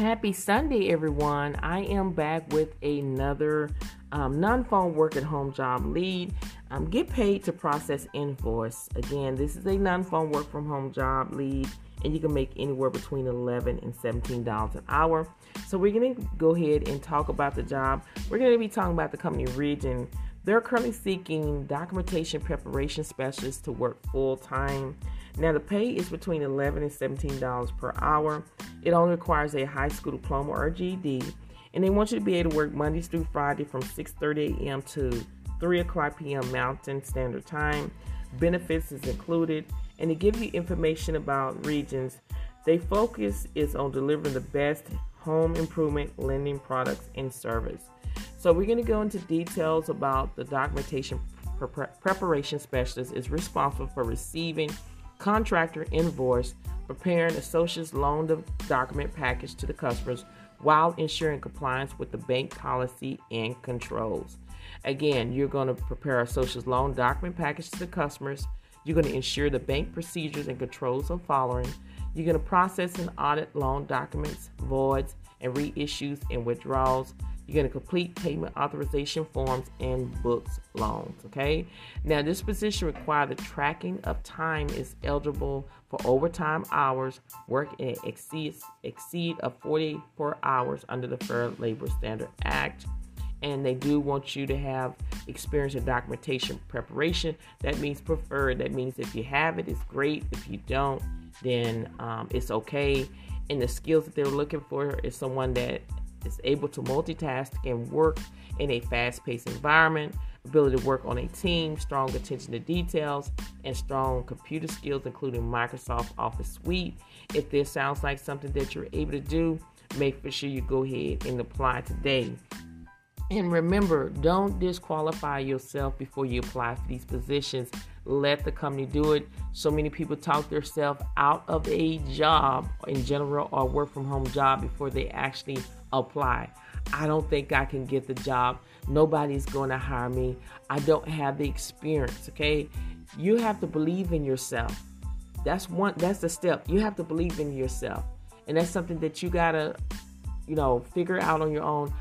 Happy Sunday, everyone. I am back with another um, non phone work at home job lead. Um, get paid to process invoice. Again, this is a non phone work from home job lead, and you can make anywhere between 11 and $17 an hour. So, we're going to go ahead and talk about the job. We're going to be talking about the company Regions. They're currently seeking documentation preparation specialists to work full time. Now, the pay is between 11 and $17 per hour. It only requires a high school diploma or GED, and they want you to be able to work Mondays through Friday from 6:30 a.m. to 3 o'clock p.m. Mountain Standard Time. Benefits is included, and to give you information about regions, they focus is on delivering the best home improvement lending products and service. So we're going to go into details about the documentation preparation specialist is responsible for receiving contractor invoice, preparing associates loan document package to the customers while ensuring compliance with the bank policy and controls. Again, you're going to prepare associates loan document package to the customers. You're going to ensure the bank procedures and controls are following. You're going to process and audit loan documents, voids, and reissues and withdrawals. You're going to complete payment authorization forms and books loans. Okay. Now, this position requires the tracking of time is eligible for overtime hours, work and exceeds exceed of 44 hours under the Fair Labor Standard Act. And they do want you to have experience in documentation preparation. That means preferred. That means if you have it, it's great. If you don't, then um, it's okay. And the skills that they're looking for is someone that is able to multitask and work in a fast paced environment, ability to work on a team, strong attention to details, and strong computer skills, including Microsoft Office Suite. If this sounds like something that you're able to do, make for sure you go ahead and apply today. And remember, don't disqualify yourself before you apply for these positions. Let the company do it. So many people talk themselves out of a job in general or work from home job before they actually apply. I don't think I can get the job. Nobody's going to hire me. I don't have the experience, okay? You have to believe in yourself. That's one that's the step. You have to believe in yourself. And that's something that you got to you know, figure out on your own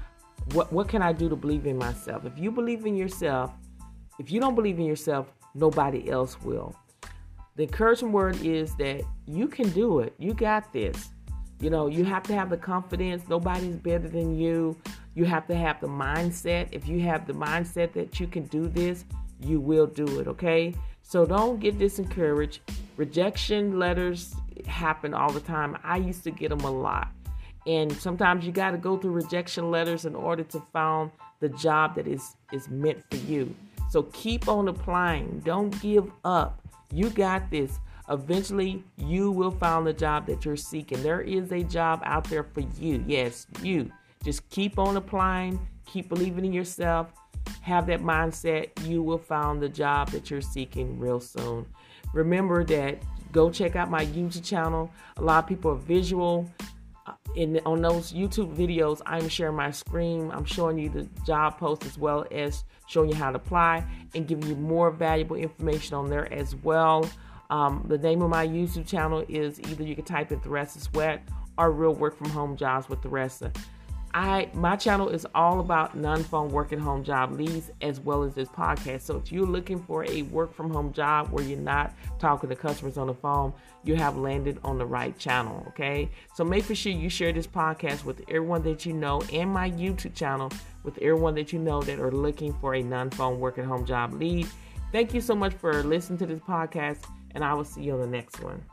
what what can I do to believe in myself? If you believe in yourself, if you don't believe in yourself, nobody else will. The encouraging word is that you can do it. You got this. You know, you have to have the confidence. Nobody's better than you. You have to have the mindset. If you have the mindset that you can do this, you will do it, okay? So don't get discouraged. Rejection letters happen all the time. I used to get them a lot. And sometimes you got to go through rejection letters in order to find the job that is, is meant for you. So keep on applying. Don't give up. You got this. Eventually, you will find the job that you're seeking. There is a job out there for you. Yes, you. Just keep on applying, keep believing in yourself, have that mindset. You will find the job that you're seeking real soon. Remember that go check out my YouTube channel. A lot of people are visual in on those YouTube videos, I'm sharing my screen. I'm showing you the job post as well as showing you how to apply and giving you more valuable information on there as well. Um, the name of my YouTube channel is either you can type in Theresa Sweat or Real Work from Home Jobs with Theresa. I my channel is all about non-phone work at home job leads as well as this podcast. So if you're looking for a work from home job where you're not talking to customers on the phone, you have landed on the right channel. Okay. So make sure you share this podcast with everyone that you know and my YouTube channel with everyone that you know that are looking for a non-phone work at home job lead. Thank you so much for listening to this podcast, and I will see you on the next one.